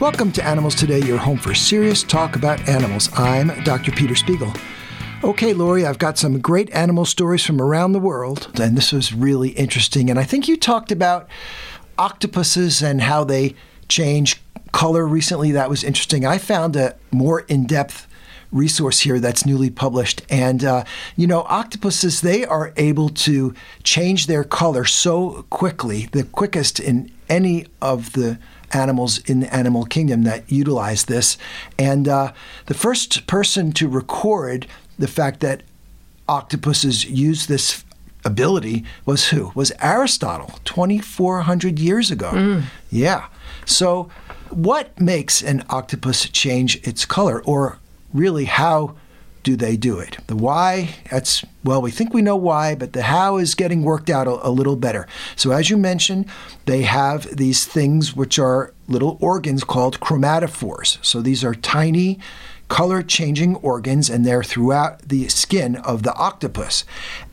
Welcome to Animals Today, your home for serious talk about animals. I'm Dr. Peter Spiegel. Okay, Lori, I've got some great animal stories from around the world, and this was really interesting. And I think you talked about octopuses and how they change color recently. That was interesting. I found a more in depth resource here that's newly published. And, uh, you know, octopuses, they are able to change their color so quickly, the quickest in any of the animals in the animal kingdom that utilize this. And uh, the first person to record the fact that octopuses use this ability was who? Was Aristotle 2,400 years ago. Mm. Yeah. So, what makes an octopus change its color? Or really, how do they do it? The why, that's, well, we think we know why, but the how is getting worked out a, a, little better. So, as you mentioned, they have these things which are little organs called chromatophores. So, these are tiny color changing organs, and they're throughout the skin of the octopus.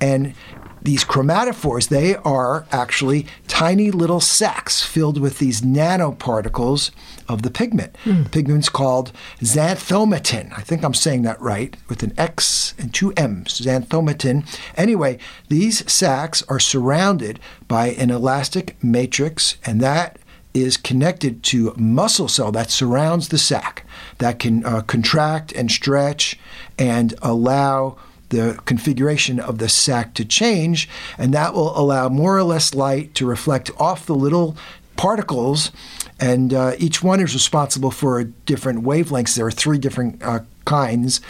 And these chromatophores, they are actually tiny little sacs filled with these nanoparticles of the pigment. Mm. The pigment's called xanthommatin. I think I'm saying that right, with an X and two M's, xanthommatin. Anyway, these sacs are surrounded by an elastic matrix, and that is connected to muscle cell that surrounds the sac that can uh, contract and stretch and allow the configuration of the sac to change, and that will allow more or less light to reflect off the little particles. And uh, each one is responsible for different wavelengths. There are three different uh, kinds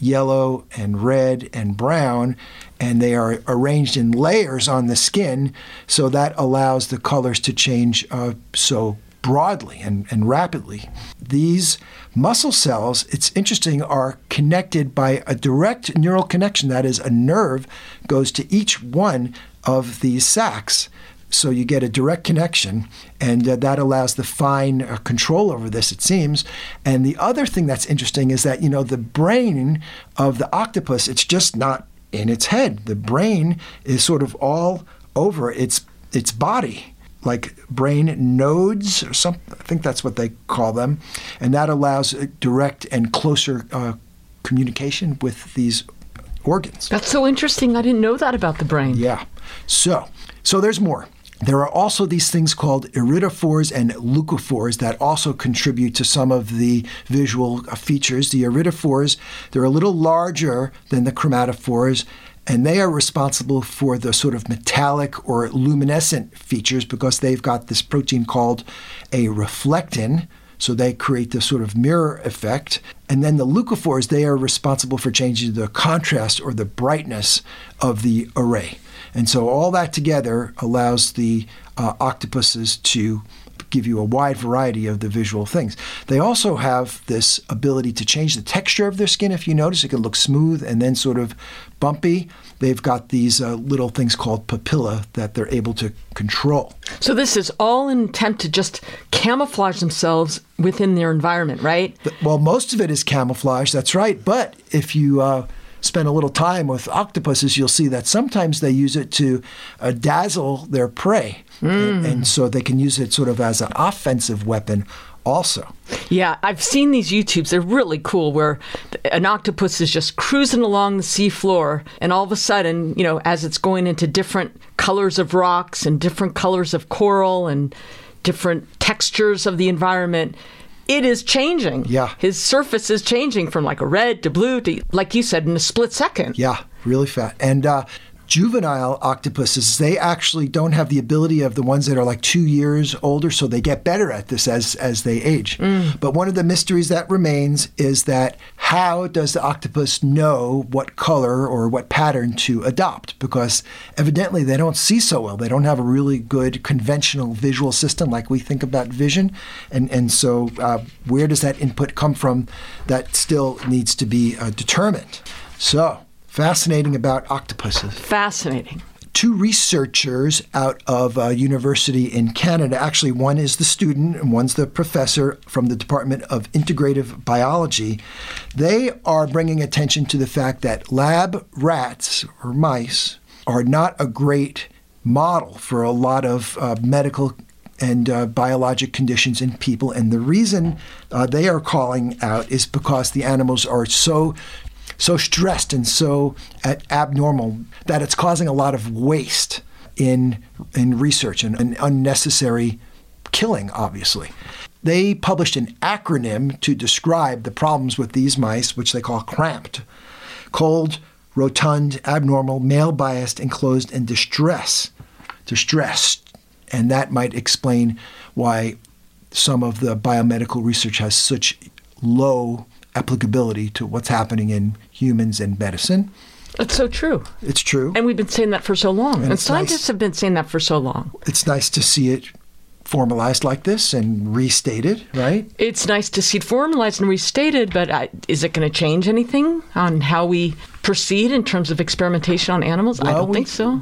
yellow and red and brown, and they are arranged in layers on the skin, so that allows the colors to change uh, so broadly and, and rapidly. These muscle cells, it's interesting, are connected by a direct neural connection. That is, a nerve goes to each one of these sacs. So you get a direct connection, and uh, that allows the fine uh, control over this, it seems. And the other thing that's interesting is that, you know, the brain of the octopus, it's just not in its head. The brain is sort of all over its its body like brain nodes or something. I think that's what they call them, and that allows direct and closer uh, communication with these organs. That's so interesting. I didn't know that about the brain. Yeah. So, so there's more. There are also these things called iridophores and leucophores that also contribute to some of the visual features. The iridophores, they're a little larger than the chromatophores, and they are responsible for the sort of metallic or luminescent features because they've got this protein called a reflectin. So they create this sort of mirror effect. And then the leucophores, they are responsible for changing the contrast or the brightness of the array. And so all that together allows the uh, octopuses to give you a wide variety of the visual things. They also have this ability to change the texture of their skin. If you notice, it can look smooth and then sort of bumpy. They've got these uh, little things called papilla that they're able to control. So this is all in attempt to just camouflage themselves within their environment, right? Well, most of it is camouflage. That's right. But if you uh, spend a little time with octopuses, you'll see that sometimes they use it to uh, dazzle their prey. Mm. And, and so they can use it sort of as an offensive weapon also. Yeah, I've seen these YouTubes. They're really cool where an octopus is just cruising along the seafloor, and all of a sudden, you know, as it's going into different colors of rocks and different colors of coral and different textures of the environment, it is changing. Yeah. His surface is changing from like a red to blue to, like you said, in a split second. Yeah, really fast. And uh, juvenile octopuses, they actually don't have the ability of the ones that are like two years older, so they get better at this as, as they age. Mm. But one of the mysteries that remains is that how does the octopus know what color or what pattern to adopt? Because evidently they don't see so well. They don't have a really good conventional visual system like we think about vision. And, and so, uh, where does that input come from? That still needs to be uh, determined. So, Fascinating about octopuses. Fascinating. Two researchers out of a university in Canada, actually, one is the student and one's the professor from the Department of Integrative Biology. They are bringing attention to the fact that lab rats or mice are not a great model for a lot of uh, medical and uh, biologic conditions in people. And the reason uh, they are calling out is because the animals are so so stressed and so abnormal that it's causing a lot of waste in in research and, and unnecessary killing, obviously. They published an acronym to describe the problems with these mice, which they call CRAMPed cold, rotund, abnormal, male biased, enclosed, and distress. Distressed. And that might explain why some of the biomedical research has such low applicability to what's happening in humans and medicine. It's so true. It's true. And we've been saying that for so long. And And, scientists nice- have been saying that for so long. It's nice to see it formalized like this and restated, right? It's nice to see it formalized and restated, but uh, is it going to change anything on how we proceed in terms of experimentation on animals? I don't we- think so.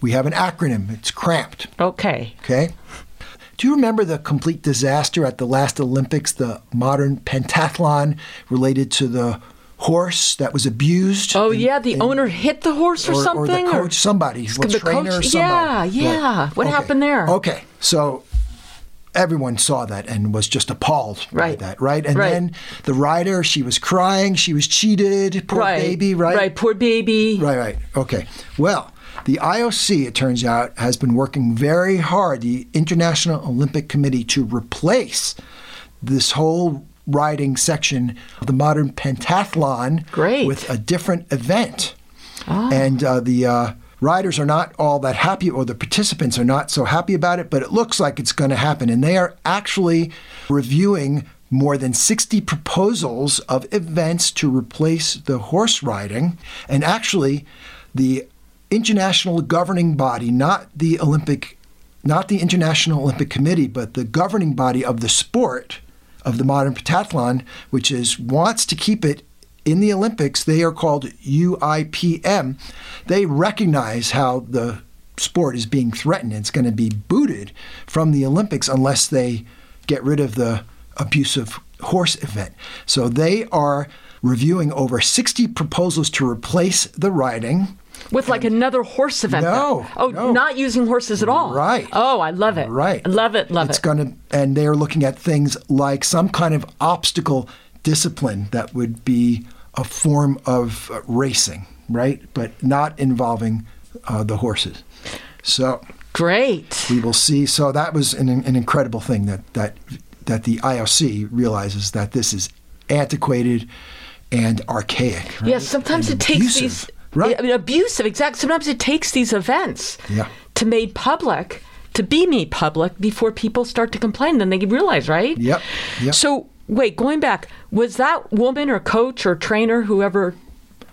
We have an acronym. It's CRAMPed. Okay. Okay. Do you remember the complete disaster at the last Olympics, the modern pentathlon related to the horse that was abused? Oh yeah, the owner hit the horse or, or, something. or the coach, somebody, the trainer coach- or somebody. yeah, yeah. What Okay. happened there? Okay, so everyone saw that and was just appalled Right. by that, right? And Right. then the rider, she was crying, she was cheated, poor right, baby, right? Right, poor baby. Right, right. Okay. Well, the IOC, it turns out, has been working very hard, the International Olympic Committee, to replace this whole riding section of the modern pentathlon Great. with a different event. And uh, the uh, riders are not all that happy, or the participants are not so happy about it, but it looks like it's going to happen. And they are actually reviewing more than 60 proposals of events to replace the horse riding. And actually, the international governing body, not the Olympic, not the International Olympic Committee, but the governing body of the sport of the modern pentathlon, which is wants to keep it in the Olympics. They are called UIPM. They recognize how the sport is being threatened. It's going to be booted from the Olympics unless they get rid of the abusive horse event. So they are reviewing over 60 proposals to replace the riding. With like another horse event. No, though. Oh, no. not using horses at all. Right. Oh, I love it. Right. Love it. Love it's it. It's going to, and they're looking at things like some kind of obstacle discipline that would be a form of racing, right? But not involving uh, the horses. So Great. we will see. So that was an, an incredible thing that that that the IOC realizes that this is antiquated and archaic. Right? Yes, sometimes And it takes these right? I mean, abusive. Exactly. Sometimes it takes these events Yeah. to made public, to be made public before people start to complain. Then they realize, right? Yep, yep. So wait, going back, was that woman or coach or trainer whoever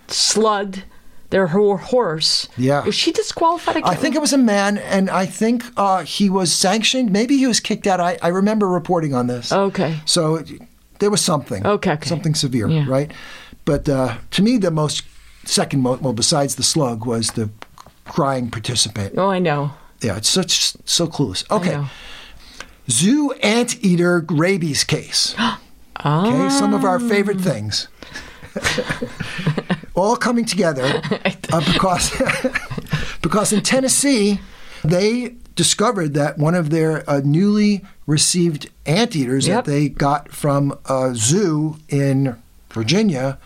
slugged their ho- horse? Yeah. Was she disqualified? I think it was a man, and I think uh, he was sanctioned. Maybe he was kicked out. I, I remember reporting on this. Okay. So it- there was something. Okay, okay. Something severe, Yeah. right? But uh, to me, the most second, mo- well, besides the slug, was the crying participant. Oh, I know. Yeah, it's such so clueless. Okay. Zoo anteater rabies case. Okay, some of our favorite things. All coming together uh, because because in Tennessee they discovered that one of their uh, newly received anteaters Yep. that they got from a zoo in Virginia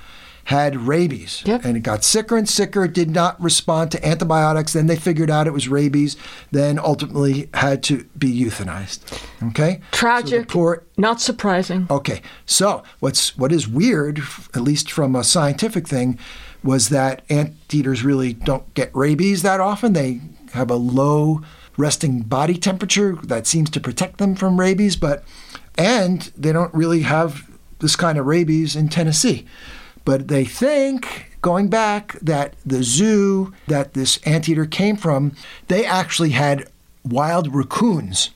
had rabies Yep. and it got sicker and sicker It did not respond to antibiotics then they figured out it was rabies then ultimately had to be euthanized okay So Tragic. poor Not surprising. Okay, so what's what is weird, at least from a scientific thing, was that anteaters really don't get rabies that often. They have a low resting body temperature that seems to protect them from rabies, but and they don't really have this kind of rabies in Tennessee. But they think, going back, that the zoo that this anteater came from, they actually had wild raccoons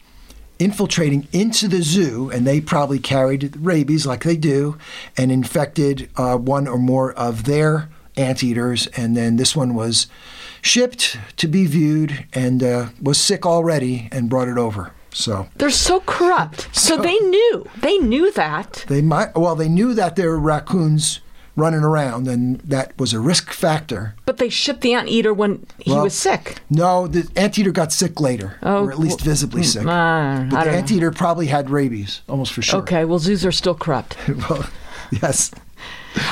infiltrating into the zoo, and they probably carried rabies like they do, and infected uh, one or more of their anteaters. And then this one was shipped to be viewed and uh, was sick already and brought it over. So They're so corrupt. So, they knew. They knew that. they might, well, they knew that their raccoons running around, and that was a risk factor. But they shipped the anteater when he Well, was sick. No, the anteater got sick later, Oh, or at least well, visibly sick. uh, but the know. anteater probably had rabies, almost for sure. Okay, well, zoos are still corrupt. well, yes.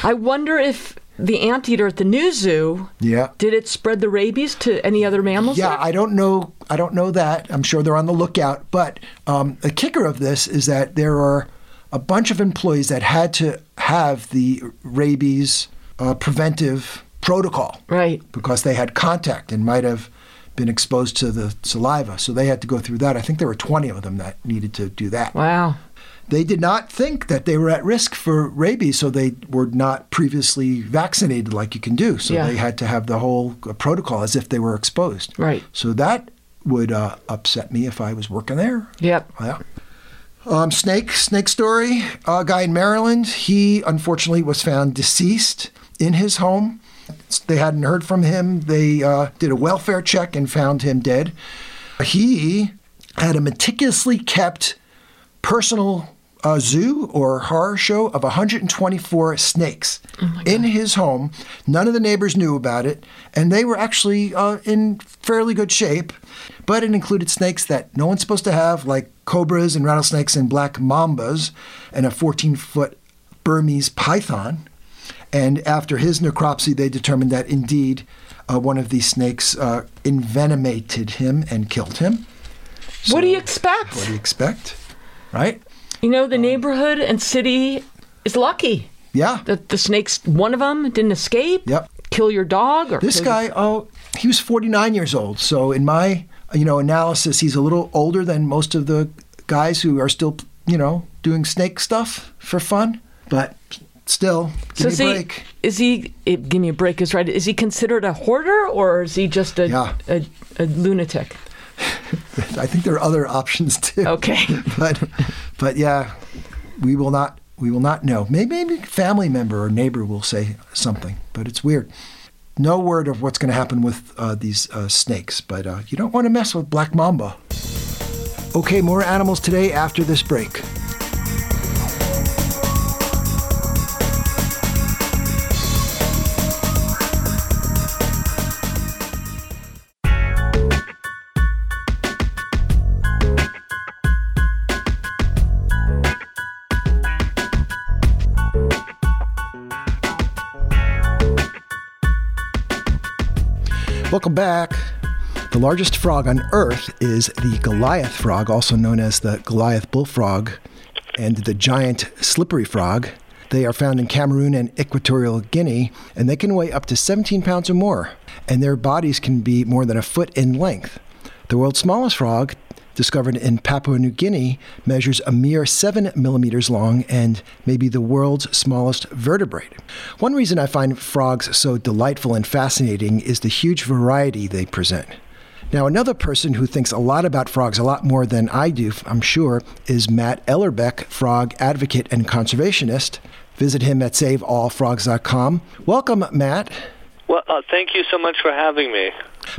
I wonder if the anteater at the new zoo Yeah. did it spread the rabies to any other mammals? Yeah, there? I don't know. I don't know that. I'm sure they're on the lookout. But um, the kicker of this is that there are a bunch of employees that had to have the rabies uh, preventive protocol right. because they had contact and might have been exposed to the saliva. So they had to go through that. I think there were 20 of them that needed to do that. Wow. They did not think that they were at risk for rabies, so they were not previously vaccinated like you can do. So Yeah. they had to have the whole uh, protocol as if they were exposed. Right. So that would uh, upset me if I was working there. Yep. Yeah. Um, snake, snake story. A guy in Maryland. He unfortunately was found deceased in his home. They hadn't heard from him. They uh, did a welfare check and found him dead. He had a meticulously kept personal uh, zoo or horror show of 124 snakes in his home. None of the neighbors knew about it, and they were actually uh, in fairly good shape. But it included snakes that no one's supposed to have, like cobras and rattlesnakes and black mambas, and a 14 foot Burmese python. And after his necropsy, they determined that indeed uh, one of these snakes uh, envenomated him and killed him. what do you expect? What do you expect? Right? You know, the neighborhood and city is lucky Yeah. that the snakes, one of them didn't escape. Yep. Kill your dog or This guy, oh, he was 49 years old. So in my, you know, analysis, he's a little older than most of the guys who are still, you know, doing snake stuff for fun. But still, give So me is a he, is he? It, give me a break. Is right. Is he considered a hoarder or is he just a Yeah. a, a lunatic? I think there are other options too. Okay. but, but yeah, we will not. We will not know. Maybe, maybe family member or neighbor will say something, but it's weird. No word of what's going to happen with uh, these uh, snakes, but uh, you don't want to mess with black mamba. Okay, more animals today after this break. Welcome back. The largest frog on Earth is the Goliath frog, also known as the Goliath bullfrog, and the giant slippery frog. They are found in Cameroon and Equatorial Guinea, and they can weigh up to 17 pounds or more, and their bodies can be more than a foot in length. The world's smallest frog, discovered in Papua New Guinea, measures a mere 7 millimeters long and may be the world's smallest vertebrate. One reason I find frogs so delightful and fascinating is the huge variety they present. Now, another person who thinks a lot about frogs, a lot more than I do, I'm sure, is Matt Ellerbeck, frog advocate and conservationist. Visit him at saveallfrogs.com. Welcome, Matt. Well, uh, thank you so much for having me.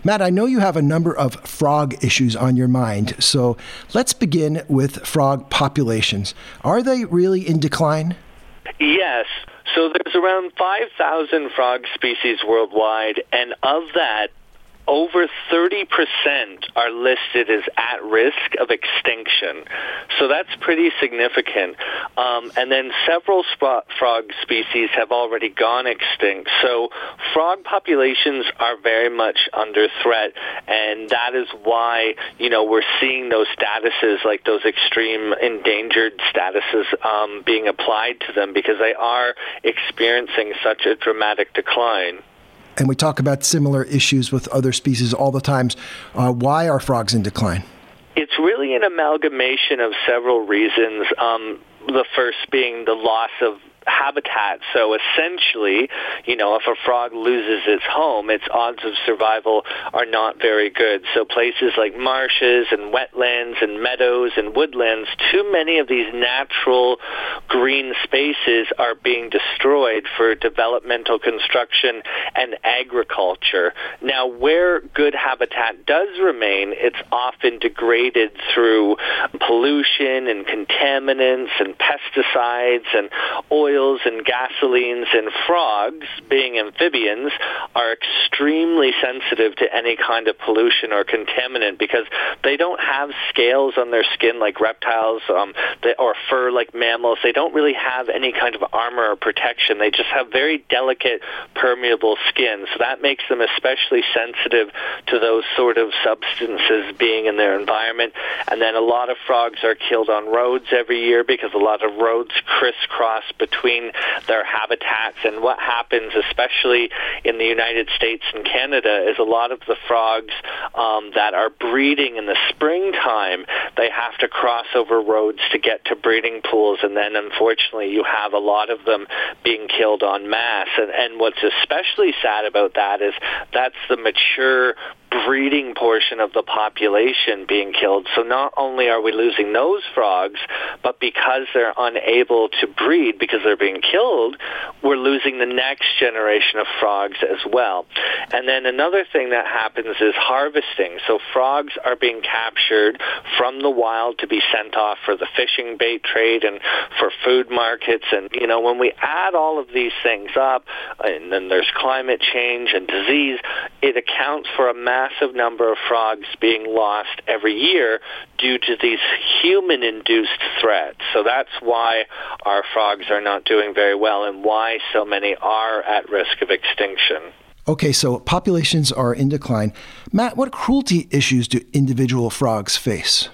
Matt, I know you have a number of frog issues on your mind, so let's begin with frog populations. Are they really in decline? Yes. So there's around 5,000 frog species worldwide, and of that, over 30% are listed as at risk of extinction. So that's pretty significant. Um, and then several frog species have already gone extinct. So frog populations are very much under threat, and that is why, you know, we're seeing those statuses, like those extreme endangered statuses, um, being applied to them because they are experiencing such a dramatic decline. And we talk about similar issues with other species all the times. Uh, why are frogs in decline? It's really an amalgamation of several reasons. Um, the first being the loss of habitat. So essentially, you know, if a frog loses its home, its odds of survival are not very good. So places like marshes and wetlands and meadows and woodlands, too many of these natural green spaces are being destroyed for developmental construction and agriculture. Now, where good habitat does remain, it's often degraded through pollution and contaminants and pesticides and oil oils and gasolines in frogs, being amphibians, are extremely sensitive to any kind of pollution or contaminant because they don't have scales on their skin like reptiles um, or fur like mammals. They don't really have any kind of armor or protection. They just have very delicate, permeable skin. So that makes them especially sensitive to those sort of substances being in their environment. And then a lot of frogs are killed on roads every year because a lot of roads crisscross between their habitats. And what happens, especially in the United States and Canada, is a lot of the frogs um, that are breeding in the springtime, they have to cross over roads to get to breeding pools. And then, unfortunately, you have a lot of them being killed en masse. And, and what's especially sad about that is that's the mature breeding portion of the population being killed. So not only are we losing those frogs, but because they're unable to breed because they're being killed, we're losing the next generation of frogs as well. And then another thing that happens is harvesting. So frogs are being captured from the wild to be sent off for the fishing bait trade and for food markets. And, you know, when we add all of these things up, and then there's climate change and disease, it accounts for a massive number of frogs being lost every year due to these human-induced threats. So that's why our frogs are not doing very well and why so many are at risk of extinction. Okay, so populations are in decline. Matt, what cruelty issues do individual frogs face?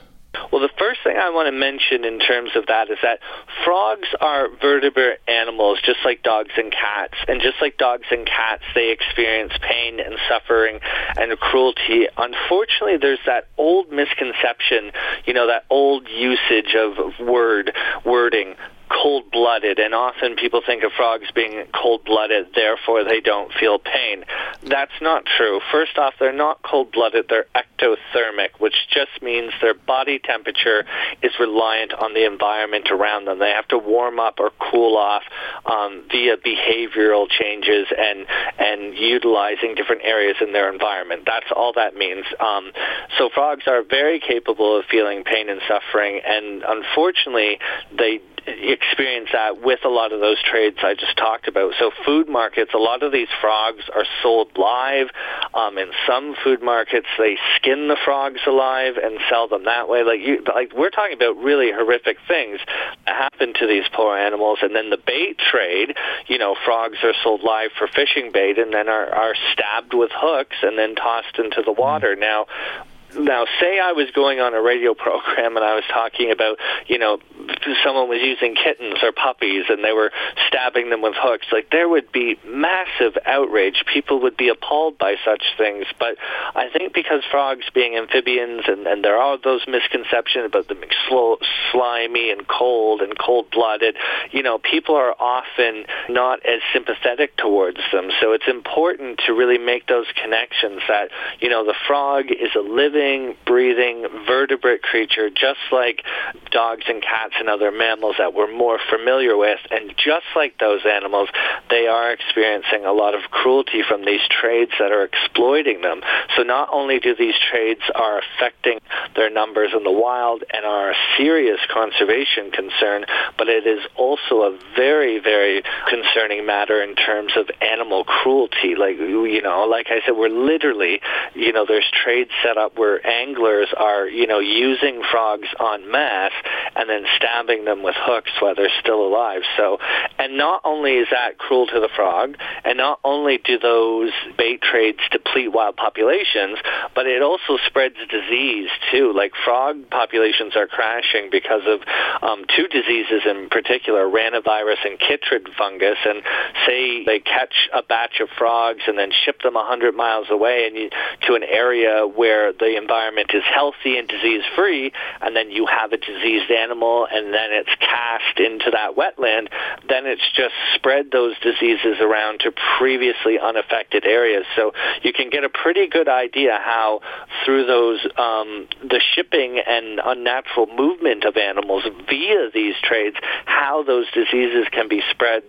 Well, the first thing I want to mention in terms of that is that frogs are vertebrate animals, just like dogs and cats. And just like dogs and cats, they experience pain and suffering and cruelty. Unfortunately, there's that old misconception, you know, that old usage of word, wording cold-blooded, and often people think of frogs being cold-blooded, therefore they don't feel pain. That's not true. First off, they're not cold-blooded, they're ectothermic, which just means their body temperature is reliant on the environment around them. They have to warm up or cool off um, via behavioral changes and, and utilizing different areas in their environment. That's all that means. Um, so frogs are very capable of feeling pain and suffering, and unfortunately, they experience that with a lot of those trades I just talked about. So food markets, a lot of these frogs are sold live. Um, in some food markets, they skin the frogs alive and sell them that way. Like you, like we're talking about really horrific things that happen to these poor animals. And then the bait trade, you know, frogs are sold live for fishing bait and then are, are stabbed with hooks and then tossed into the water. Now, now, say I was going on a radio program and I was talking about, you know, someone was using kittens or puppies and they were stabbing them with hooks, like there would be massive outrage. People would be appalled by such things. But I think because frogs being amphibians and, and there are those misconceptions about them being slow, slimy and cold and cold-blooded, you know, people are often not as sympathetic towards them. So it's important to really make those connections that, you know, the frog is a living living, breathing vertebrate creature, just like dogs and cats and other mammals that we're more familiar with. And just like those animals, they are experiencing a lot of cruelty from these trades that are exploiting them. So not only do these trades are affecting their numbers in the wild and are a serious conservation concern, but it is also a very, very concerning matter in terms of animal cruelty. Like, you know, like I said, we're literally, you know, there's trades set up where anglers are, you know, using frogs en masse and then stabbing them with hooks while they're still alive. So, and not only is that cruel to the frog, and not only do those bait trades deplete wild populations, but it also spreads disease too. Like frog populations are crashing because of um, two diseases in particular, ranavirus and chytrid fungus. And say they catch a batch of frogs and then ship them 100 miles away and you, to an area where the environment is healthy and disease free, and then you have a diseased animal, and then it's cast into that wetland, then it's just spread those diseases around to previously unaffected areas. So you can get a pretty good idea how through those um, the shipping and unnatural movement of animals via these trades, how those diseases can be spread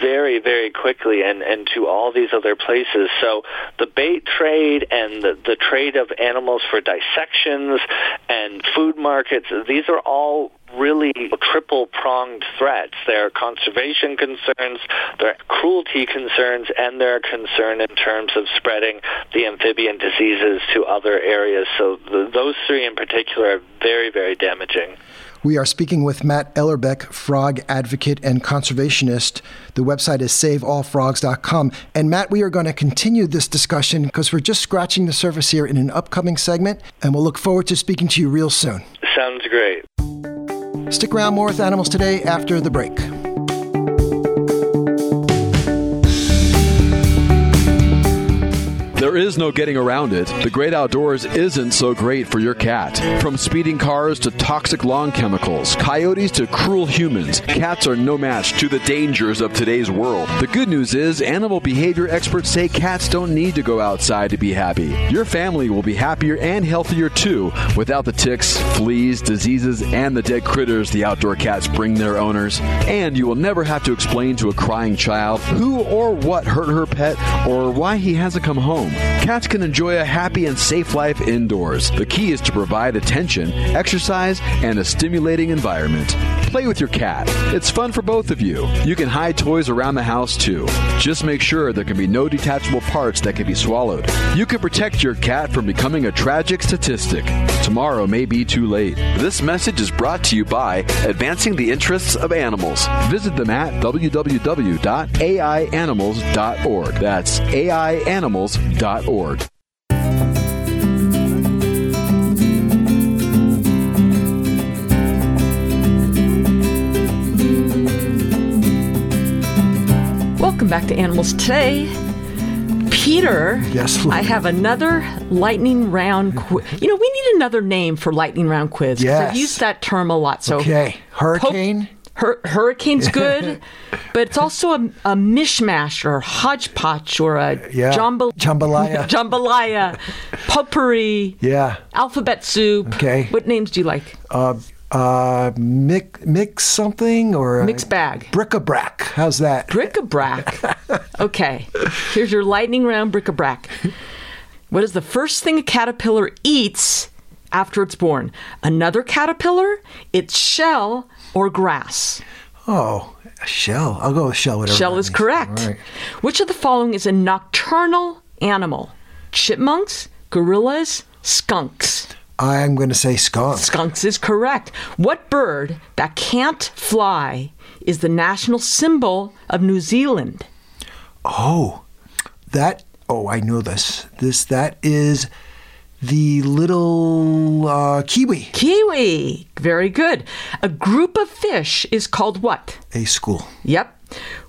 very, very quickly and, and to all these other places. So the bait trade and the, the trade of animals for dissections and food markets. These are all really triple pronged threats. There are conservation concerns, there are cruelty concerns, and there are concern in terms of spreading the amphibian diseases to other areas. So the, those three in particular are very, very damaging. We are speaking with Matt Ellerbeck, frog advocate and conservationist. The website is saveallfrogs.com. And Matt, we are going to continue this discussion because we're just scratching the surface here in an upcoming segment, and we'll look forward to speaking to you real soon. Sounds great. Stick around more with Animals Today after the break. There is no getting around it. The great outdoors isn't so great for your cat. From speeding cars to toxic lawn chemicals, coyotes to cruel humans, cats are no match to the dangers of today's world. The good news is, animal behavior experts say cats don't need to go outside to be happy. Your family will be happier and healthier too without the ticks, fleas, diseases, and the dead critters the outdoor cats bring their owners. And you will never have to explain to a crying child who or what hurt her pet or why he hasn't come home. Cats can enjoy a happy and safe life indoors. The key is to provide attention, exercise, and a stimulating environment. Play with your cat. It's fun for both of you. You can hide toys around the house too. Just make sure there can be no detachable parts that can be swallowed. You can protect your cat from becoming a tragic statistic. Tomorrow may be too late. This message is brought to you by Advancing the Interests of Animals. Visit them at www.aianimals.org. That's aianimals.org. Welcome back to Animals Today. Peter, Yes, I have another lightning round quiz. You know, we need another name for lightning round quiz. Yes. I've used that term a lot. So Okay. Hurricane? Hur- hurricane's good, but it's also a, a mishmash or hodgepodge or a Yeah. jambal- Jambalaya. jambalaya, potpourri, Yeah. alphabet soup. Okay. What names do you like? Uh, uh, mix, mix something or a Mixed bag. bric-a-brac. How's that? Bric-a-brac. okay. Here's your lightning round bric-a-brac. What is the first thing a caterpillar eats after it's born? Another caterpillar, its shell, or grass? oh, a shell. I'll go with shell. Whatever. Shell is correct. Right. Which of the following is a nocturnal animal? Chipmunks, gorillas, skunks. I'm going to say skunk. Skunks is correct. What bird that can't fly is the national symbol of New Zealand? Oh, that. Oh, I know this. This that is the little uh, kiwi. Kiwi. Very good. A group of fish is called what? A school. Yep.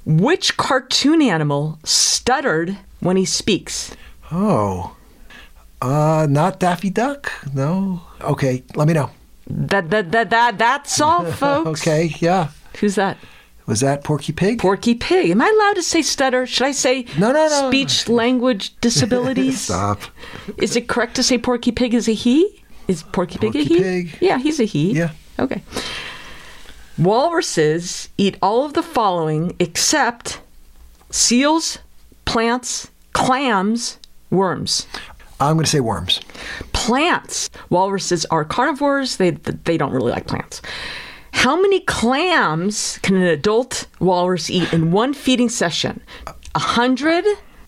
Which cartoon animal stuttered when he speaks? Oh, uh, not Daffy Duck. No. Okay, let me know. That that that, that that's all, folks. Okay, yeah. Who's that? Was that Porky Pig? Porky Pig. Am I allowed to say stutter? Should I say No, no, no. speech language disabilities? Stop. Is it correct to say Porky Pig is a he? Is Porky Pig a he? Pig. Yeah, he's a he. Yeah. Okay. Walruses eat all of the following except seals, plants, clams, worms. I'm going to say worms. Plants. Walruses are carnivores. They they don't really like plants. How many clams can an adult walrus eat in one feeding session? A hundred,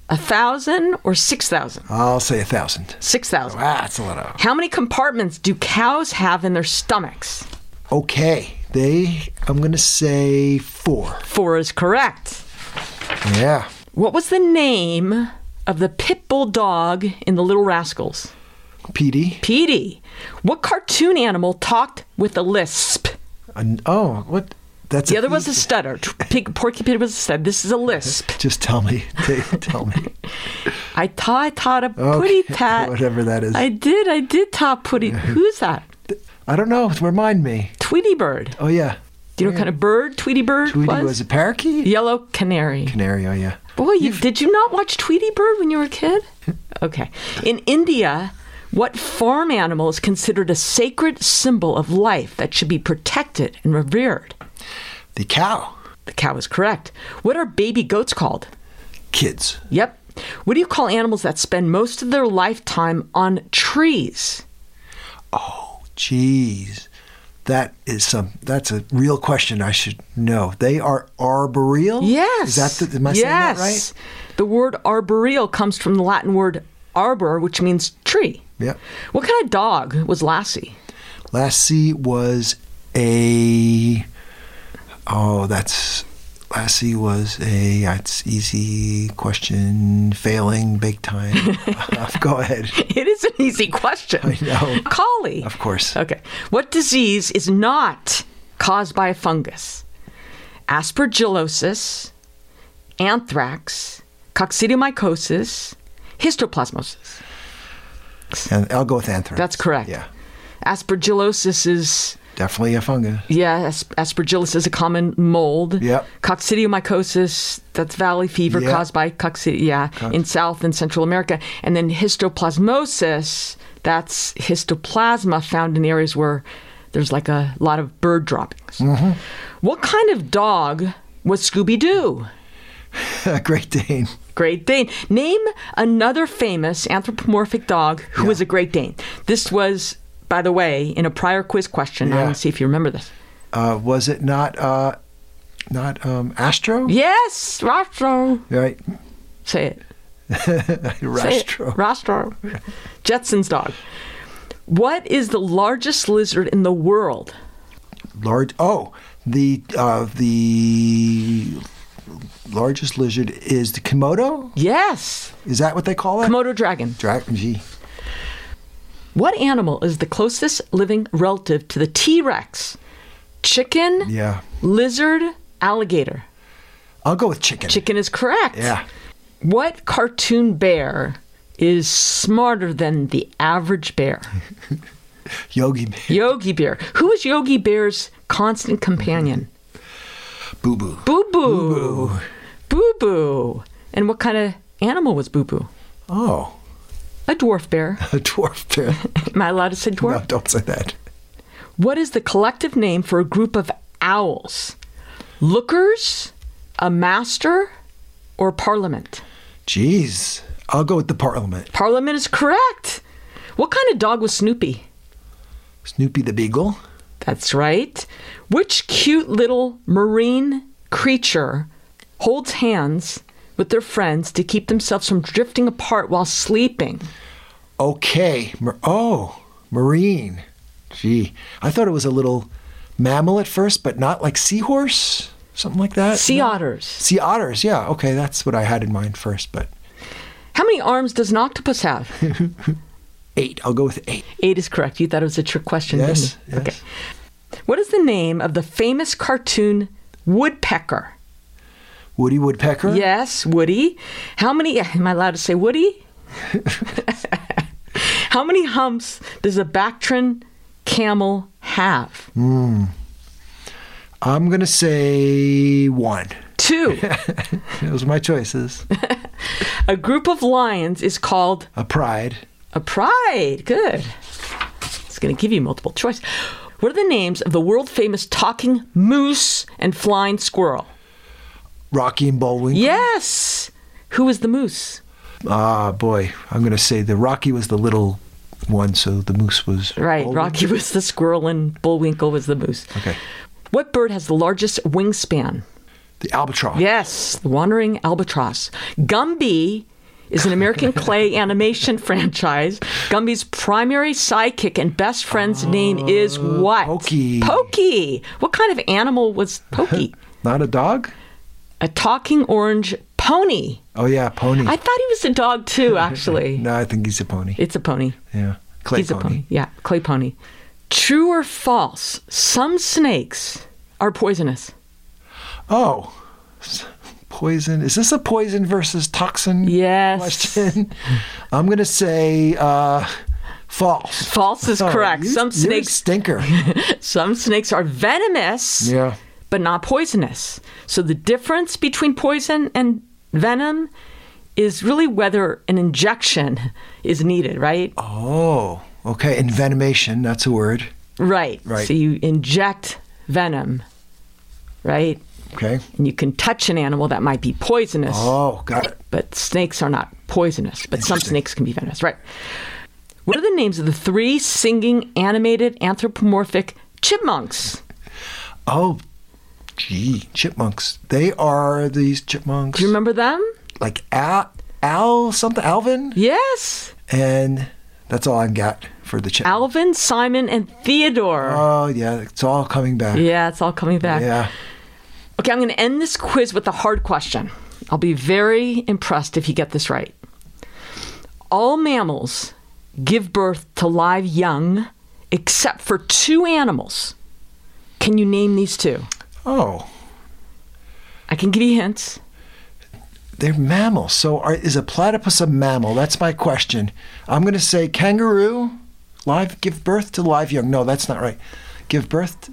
a thousand, or six thousand? I'll say a thousand. Six thousand. Ah, that's a lot of. How many compartments do cows have in their stomachs? Okay, they. I'm going to say four. Four is correct. Yeah. What was the name of the pit bull dog in The Little Rascals? Petey. Petey. What cartoon animal talked with a lisp? An- oh, what? That's The other was a stutter. Pig, Porky Pig was a stutter. This is a lisp. Just tell me. Tell me. I taught, I taught a Okay, putty tat. whatever that is. I did, I did taught putty. Who's that? I don't know. Remind me. Tweety bird. Oh yeah. Do you know what kind of bird Tweety bird Tweety was? was a parakeet. Yellow canary. Canary. Oh yeah. Boy, you, did you not watch Tweety Bird when you were a kid? Okay. In India, what farm animal is considered a sacred symbol of life that should be protected and revered? The cow. The cow is correct. What are baby goats called? Kids. Yep. What do you call animals that spend most of their lifetime on trees? Oh, jeez. That is some. That's a real question. I should know. They are arboreal. Yes. Is that the? Am I saying that yes. right? The word arboreal comes from the Latin word arbor, which means tree. Yep. What kind of dog was Lassie? Lassie was a. Oh, that's. Lassie was a. That's easy question. Failing big time. Uh, go ahead. It is an easy question. I know. Collie. Of course. Okay. What disease is not caused by a fungus? Aspergillosis, anthrax, coccidiomycosis, histoplasmosis. And I'll go with anthrax. That's correct. Yeah. Aspergillosis is Definitely a fungus. yeah, aspergillus is a common mold. Yep. Coccidiomycosis, that's valley fever Yep. caused by coccidia, yeah, in South and Central America. And then histoplasmosis, that's histoplasma found in areas where there's like a lot of bird droppings. Mm-hmm. What kind of dog was Scooby Doo? Great Dane. Great Dane. Name another famous anthropomorphic dog who Yeah. was a Great Dane. This was, by the way, in a prior quiz question. I Yeah. want to see if you remember this. Uh, was it not? Uh, not um, Astro. Yes, Rostro. Right. Say it. Rastro. Rostro. Jetson's dog. What is the largest lizard in the world? Large. Oh, the uh, the largest lizard is the Komodo. Yes, Is that what they call it? Komodo dragon. Dragon. Gee. What animal is the closest living relative to the T Rex? Chicken, Yeah. lizard, alligator. I'll go with chicken. Chicken is correct. Yeah. What cartoon bear is smarter than the average bear? Yogi Bear. Yogi Bear. Who is Yogi Bear's constant companion? Boo Boo. Boo Boo. Boo Boo. And what kind of animal was Boo Boo? Oh, A dwarf bear. a dwarf bear. Am I allowed to say dwarf? no, don't say that. What is the collective name for a group of owls? Lookers, a master, or parliament? Jeez. I'll go with the Parliament. Parliament is correct. What kind of dog was Snoopy? Snoopy the Beagle. That's right. Which cute little marine creature holds hands with their friends to keep themselves from drifting apart while sleeping? Okay. Oh, marine. Gee, I thought it was a little mammal at first, but not like seahorse, something like that. Sea No? otters. Sea otters. Yeah. Okay, that's what I had in mind first, but How many arms does an octopus have? eight. I'll go with eight. Eight is correct. You thought it was a trick question, Yes, yes. Okay. What is the name of the famous cartoon Woodpecker? Woody Woodpecker. Yes, Woody. How many? Am I allowed to say Woody? How many humps does a Bactrian camel have? Hmm. I'm gonna say one. Two. Those are my choices. a group of lions is called A pride. a pride. Good. It's going to give you multiple choice. What are the names of the world famous talking moose and flying squirrel? Rocky and Bullwinkle. Yes. Who was the moose? Ah, boy. I'm gonna say the Rocky was the little one, so the moose was Right. Bullwinkle? Rocky was the squirrel and Bullwinkle was the moose. Okay. What bird has the largest wingspan? The albatross. Yes, the wandering albatross. Gumby is an American clay animation franchise. Gumby's primary sidekick and best friend's name is what? Pokey. Pokey. What kind of animal was Pokey? Not a dog. A talking orange pony. Oh yeah, pony. I thought he was a dog too, actually. no, I think he's a pony. It's a pony. yeah, clay He's a pony. Yeah, clay pony. True or false? Some snakes are poisonous. Oh, poison. Is this a poison versus toxin Yes. question? I'm gonna say uh, false. False is Oh, correct. you- Some snakes stinker. some snakes are venomous, yeah. But not poisonous. So the difference between poison and venom is really whether an injection is needed, right? Oh, okay. Envenomation. That's a word. Right. Right. So you inject venom, right? Okay. And you can touch an animal that might be poisonous, Oh, got it. but snakes are not poisonous, but some snakes can be venomous, right? What are the names of the three singing animated anthropomorphic chipmunks. Oh, gee, chipmunks. They are these chipmunks. Do you remember them? Like Al, Al something, Alvin? Yes. And that's all I've got for the chipmunks. Alvin, Simon, and Theodore. Oh, yeah, it's all coming back. yeah, it's all coming back. Yeah. Okay, I'm going to end this quiz with a hard question. I'll be very impressed if you get this right. All mammals give birth to live young except for two animals. Can you name these two? Oh, I can give you hints. they're mammals. So are, is a platypus a mammal? That's my question. I'm going to say kangaroo, live, give birth to live young. No, that's not right. Give birth. To,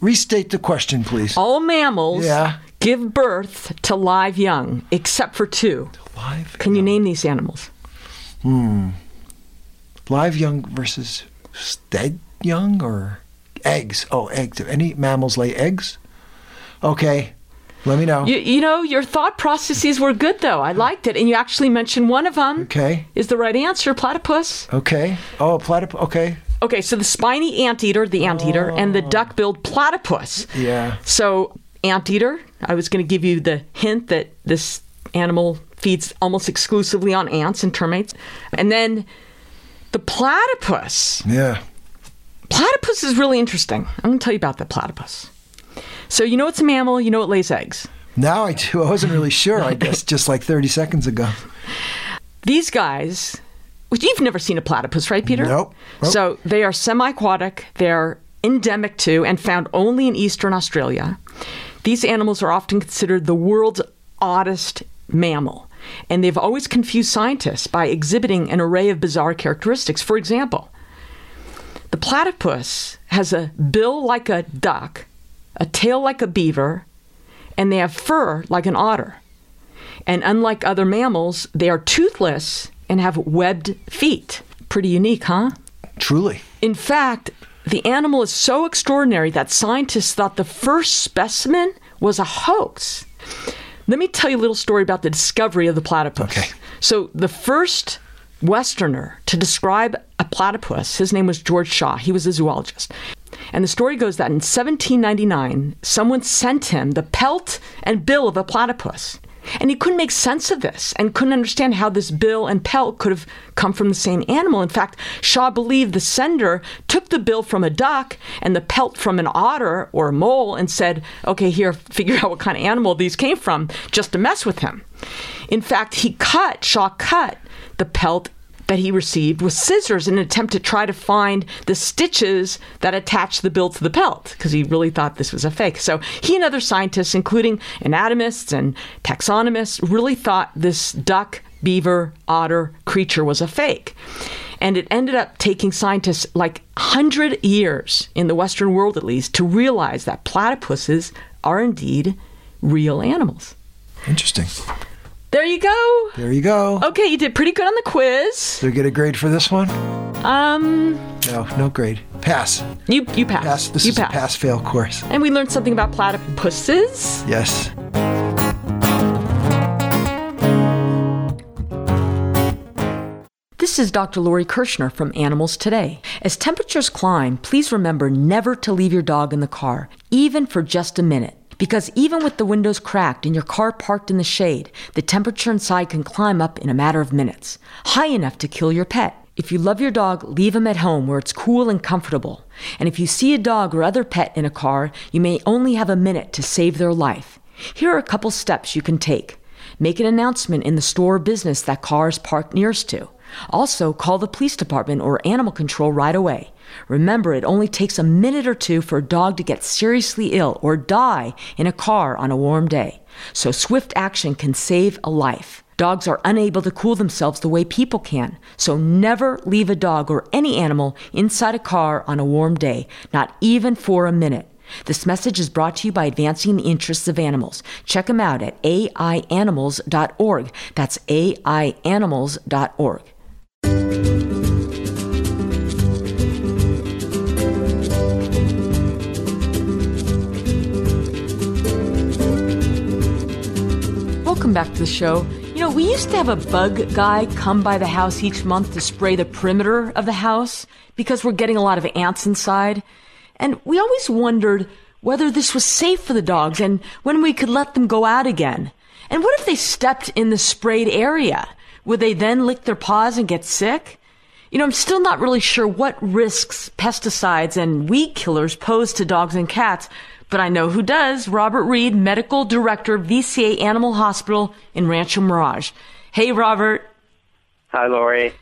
restate the question, please. All mammals Yeah. give birth to live young except for two. Live. Can you name these animals? Hmm. Live young versus dead young or eggs? Oh, eggs. Do any mammals lay eggs? Okay, let me know. You, you know, your thought processes were good, though. I liked it. And you actually mentioned one of them Okay, is the right answer platypus. okay. Oh, platypus. Okay, Okay, so the spiny anteater, the anteater, and the oh. duck billed platypus. yeah. So, anteater, I was going to give you the hint that this animal feeds almost exclusively on ants and termites. And then the platypus. Yeah. Platypus is really interesting. I'm going to tell you about the platypus. So, you know it's a mammal, you know it lays eggs. Now I do. I wasn't really sure, I guess, just like 30 seconds ago. These guys, which you've never seen a platypus, right, Peter? Nope. Nope. So they are semi aquatic, they're endemic to and found only in eastern Australia. These animals are often considered the world's oddest mammal, and they've always confused scientists by exhibiting an array of bizarre characteristics. For example, platypus has a bill like a duck, a tail like a beaver, and they have fur like an otter. And unlike other mammals, they are toothless and have webbed feet. Pretty unique, huh? Truly. In fact, the animal is so extraordinary that scientists thought the first specimen was a hoax. Let me tell you a little story about the discovery of the platypus. Okay. So, the first Westerner to describe a platypus, his name was George Shaw. He was a zoologist. And the story goes that in 1799, someone sent him the pelt and bill of a platypus. And he couldn't make sense of this and couldn't understand how this bill and pelt could have come from the same animal. In fact, Shaw believed the sender took the bill from a duck and the pelt from an otter or a mole and said, okay, here, figure out what kind of animal these came from just to mess with him. In fact, he cut, Shaw cut the pelt that he received with scissors in an attempt to try to find the stitches that attached the bill to the pelt because he really thought this was a fake. So he and other scientists, including anatomists and taxonomists, really thought this duck, beaver, otter creature was a fake. And it ended up taking scientists like 100 years, in the Western world at least, to realize that platypuses are indeed real animals. Interesting. There you go. There you go. Okay, you did pretty good on the quiz. Did I get a grade for this one? Um, No, no grade. Pass. you you passed. Pass. This you is a pass fail course. And we learned something about platypuses. Yes. This is Dr. Lori Kirschner from Animals Today. As temperatures climb, please remember never to leave your dog in the car, even for just a minute. Because even with the windows cracked and your car parked in the shade, the temperature inside can climb up in a matter of minutes, high enough to kill your pet. If you love your dog, leave him at home where it's cool and comfortable. And if you see a dog or other pet in a car, you may only have a minute to save their life. Here are a couple steps you can take. Make an announcement in the store or business that car is parked nearest to. Also, call the police department or animal control right away. Remember, it only takes a minute or two for a dog to get seriously ill or die in a car on a warm day. So, swift action can save a life. Dogs are unable to cool themselves the way people can, so never leave a dog or any animal inside a car on a warm day, not even for a minute. This message is brought to you by Advancing the Interests of Animals. Check them out at aianimals.org. That's aianimals.org. Welcome back to the show. You know, we used to have a bug guy come by the house each month to spray the perimeter of the house because we're getting a lot of ants inside. And we always wondered whether this was safe for the dogs and when we could let them go out again. And what if they stepped in the sprayed area? Would they then lick their paws and get sick? You know, I'm still not really sure what risks pesticides and weed killers pose to dogs and cats, but I know who does. Robert Reed, Medical Director, VCA Animal Hospital in Rancho Mirage. Hey, Robert. Hi, Lori.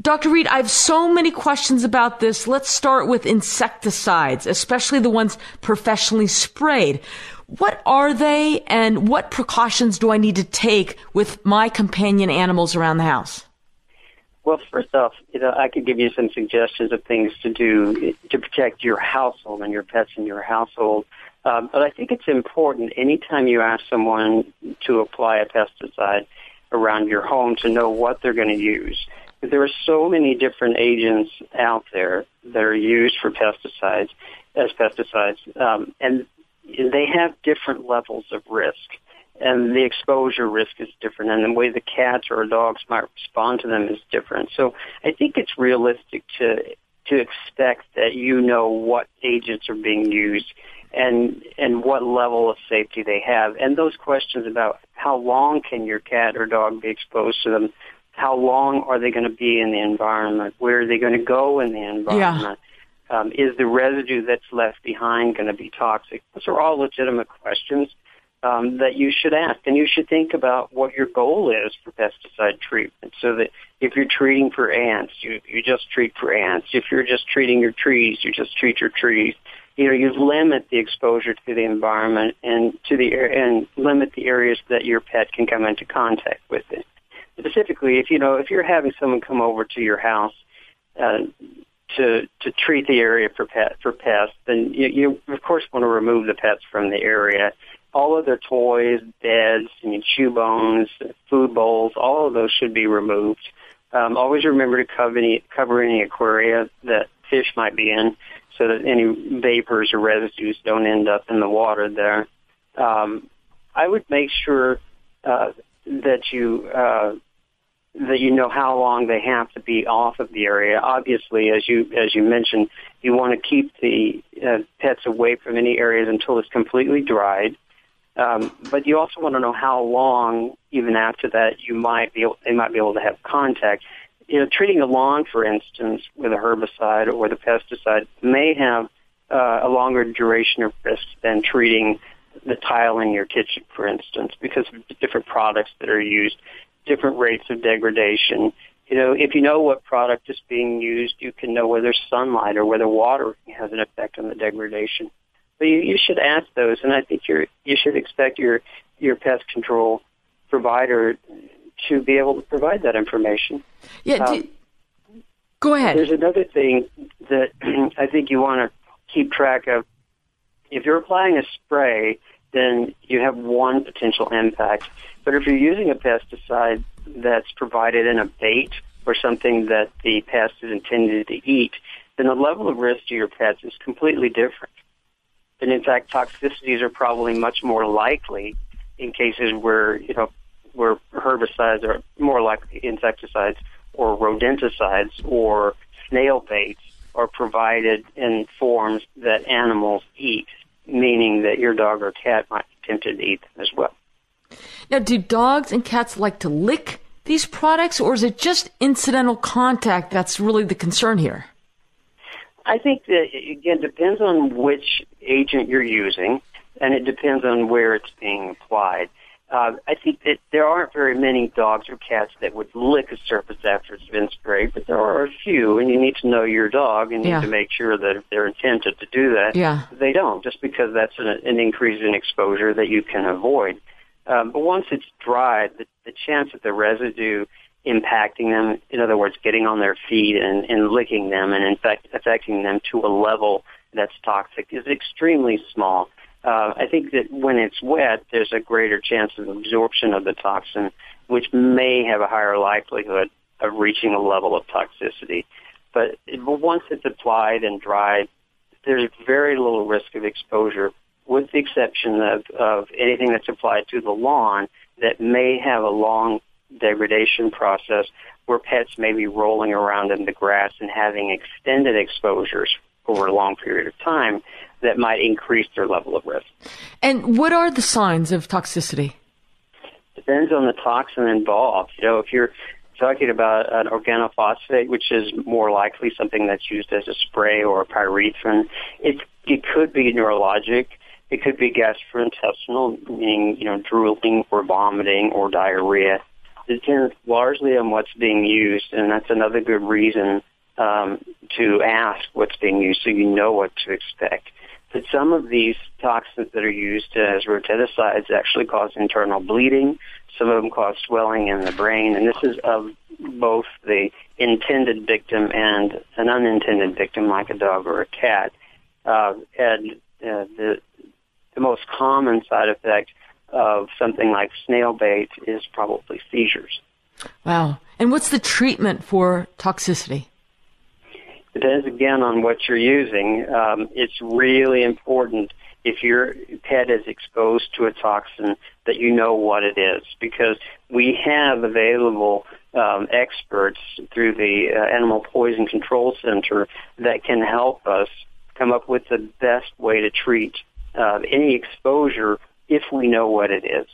Dr. Reed, I have so many questions about this. Let's start with insecticides, especially the ones professionally sprayed. What are they and what precautions do I need to take with my companion animals around the house? Well, first off, you know, I could give you some suggestions of things to do to protect your household and your pets in your household. Um, but I think it's important anytime you ask someone to apply a pesticide around your home to know what they're going to use. There are so many different agents out there that are used for pesticides as pesticides, um, and they have different levels of risk. And the exposure risk is different, and the way the cats or dogs might respond to them is different. So I think it's realistic to to expect that you know what agents are being used and and what level of safety they have. And those questions about how long can your cat or dog be exposed to them how long are they going to be in the environment? Where are they going to go in the environment? Yeah. Um, is the residue that's left behind going to be toxic? Those are all legitimate questions um, that you should ask, and you should think about what your goal is for pesticide treatment. So that if you're treating for ants, you you just treat for ants. If you're just treating your trees, you just treat your trees. You know, you limit the exposure to the environment and to the and limit the areas that your pet can come into contact with it specifically, if you know if you're having someone come over to your house uh, to to treat the area for pet for pests, then you, you of course want to remove the pets from the area. All of their toys, beds, I mean, chew bones, food bowls, all of those should be removed. Um, always remember to cover any cover any aquaria that fish might be in, so that any vapors or residues don't end up in the water there. Um, I would make sure uh, that you uh, that you know how long they have to be off of the area. Obviously, as you as you mentioned, you want to keep the uh, pets away from any areas until it's completely dried. Um, but you also want to know how long, even after that, you might be able, they might be able to have contact. You know, treating a lawn, for instance, with a herbicide or the pesticide may have uh, a longer duration of risk than treating the tile in your kitchen, for instance, because of the different products that are used different rates of degradation. You know, if you know what product is being used, you can know whether sunlight or whether water has an effect on the degradation. But you, you should ask those, and I think you're, you should expect your your pest control provider to be able to provide that information. Yeah. Um, go ahead. There's another thing that I think you want to keep track of. If you're applying a spray, then you have one potential impact. But if you're using a pesticide that's provided in a bait or something that the pest is intended to eat, then the level of risk to your pets is completely different. And in fact, toxicities are probably much more likely in cases where, you know, where herbicides are more likely insecticides or rodenticides or snail baits are provided in forms that animals eat, meaning that your dog or cat might be tempted to eat them as well. Now, do dogs and cats like to lick these products, or is it just incidental contact that's really the concern here? I think that, again, depends on which agent you're using, and it depends on where it's being applied. Uh, I think that there aren't very many dogs or cats that would lick a surface after it's been sprayed, but there are a few, and you need to know your dog and yeah. need to make sure that if they're intended to do that, yeah. they don't, just because that's an, an increase in exposure that you can avoid. Um, but once it's dried, the, the chance that the residue impacting them, in other words, getting on their feet and, and licking them and in fact affecting them to a level that's toxic is extremely small. Uh, I think that when it's wet, there's a greater chance of absorption of the toxin, which may have a higher likelihood of reaching a level of toxicity. But once it's applied and dried, there's very little risk of exposure with the exception of, of anything that's applied to the lawn that may have a long degradation process where pets may be rolling around in the grass and having extended exposures over a long period of time that might increase their level of risk. And what are the signs of toxicity? Depends on the toxin involved. You know, if you're talking about an organophosphate, which is more likely something that's used as a spray or a pyrethrin, it it could be neurologic. It could be gastrointestinal, meaning you know drooling or vomiting or diarrhea. Depends largely on what's being used, and that's another good reason um, to ask what's being used so you know what to expect. But some of these toxins that are used as rodenticides actually cause internal bleeding. Some of them cause swelling in the brain, and this is of both the intended victim and an unintended victim, like a dog or a cat. Uh, and uh, the the most common side effect of something like snail bait is probably seizures. Wow. And what's the treatment for toxicity? It depends again on what you're using. Um, it's really important if your pet is exposed to a toxin that you know what it is because we have available um, experts through the uh, Animal Poison Control Center that can help us come up with the best way to treat uh, any exposure if we know what it is.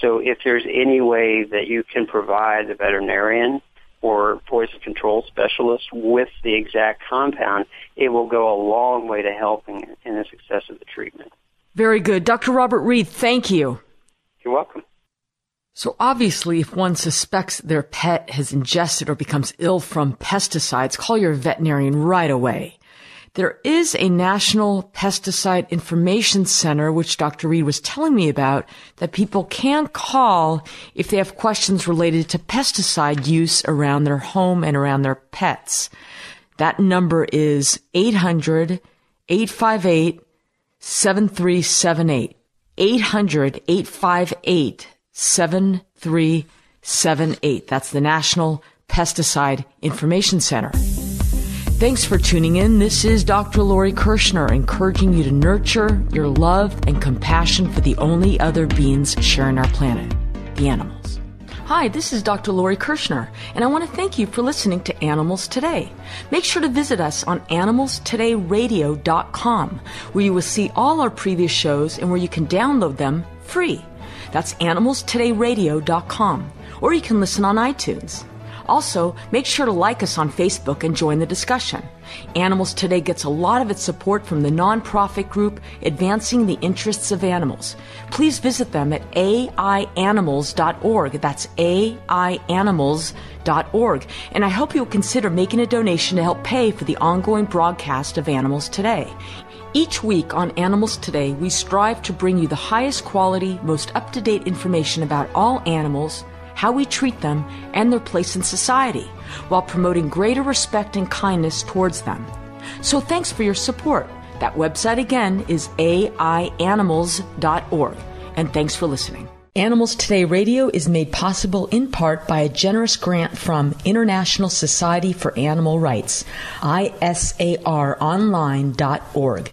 So if there's any way that you can provide the veterinarian or poison control specialist with the exact compound, it will go a long way to helping in the success of the treatment. Very good. Dr. Robert Reed, thank you. You're welcome. So obviously, if one suspects their pet has ingested or becomes ill from pesticides, call your veterinarian right away. There is a national pesticide information center, which Dr. Reed was telling me about, that people can call if they have questions related to pesticide use around their home and around their pets. That number is 800 858 7378. 800 858 7378. That's the National Pesticide Information Center. Thanks for tuning in. This is Dr. Lori Kirschner encouraging you to nurture your love and compassion for the only other beings sharing our planet, the animals. Hi, this is Dr. Lori Kirschner, and I want to thank you for listening to Animals Today. Make sure to visit us on animalstodayradio.com, where you will see all our previous shows and where you can download them free. That's animalstodayradio.com, or you can listen on iTunes. Also, make sure to like us on Facebook and join the discussion. Animals Today gets a lot of its support from the nonprofit group Advancing the Interests of Animals. Please visit them at aianimals.org. That's aianimals.org. And I hope you'll consider making a donation to help pay for the ongoing broadcast of Animals Today. Each week on Animals Today, we strive to bring you the highest quality, most up to date information about all animals how we treat them, and their place in society, while promoting greater respect and kindness towards them. So thanks for your support. That website again is aianimals.org. And thanks for listening. Animals Today Radio is made possible in part by a generous grant from International Society for Animal Rights, isaronline.org.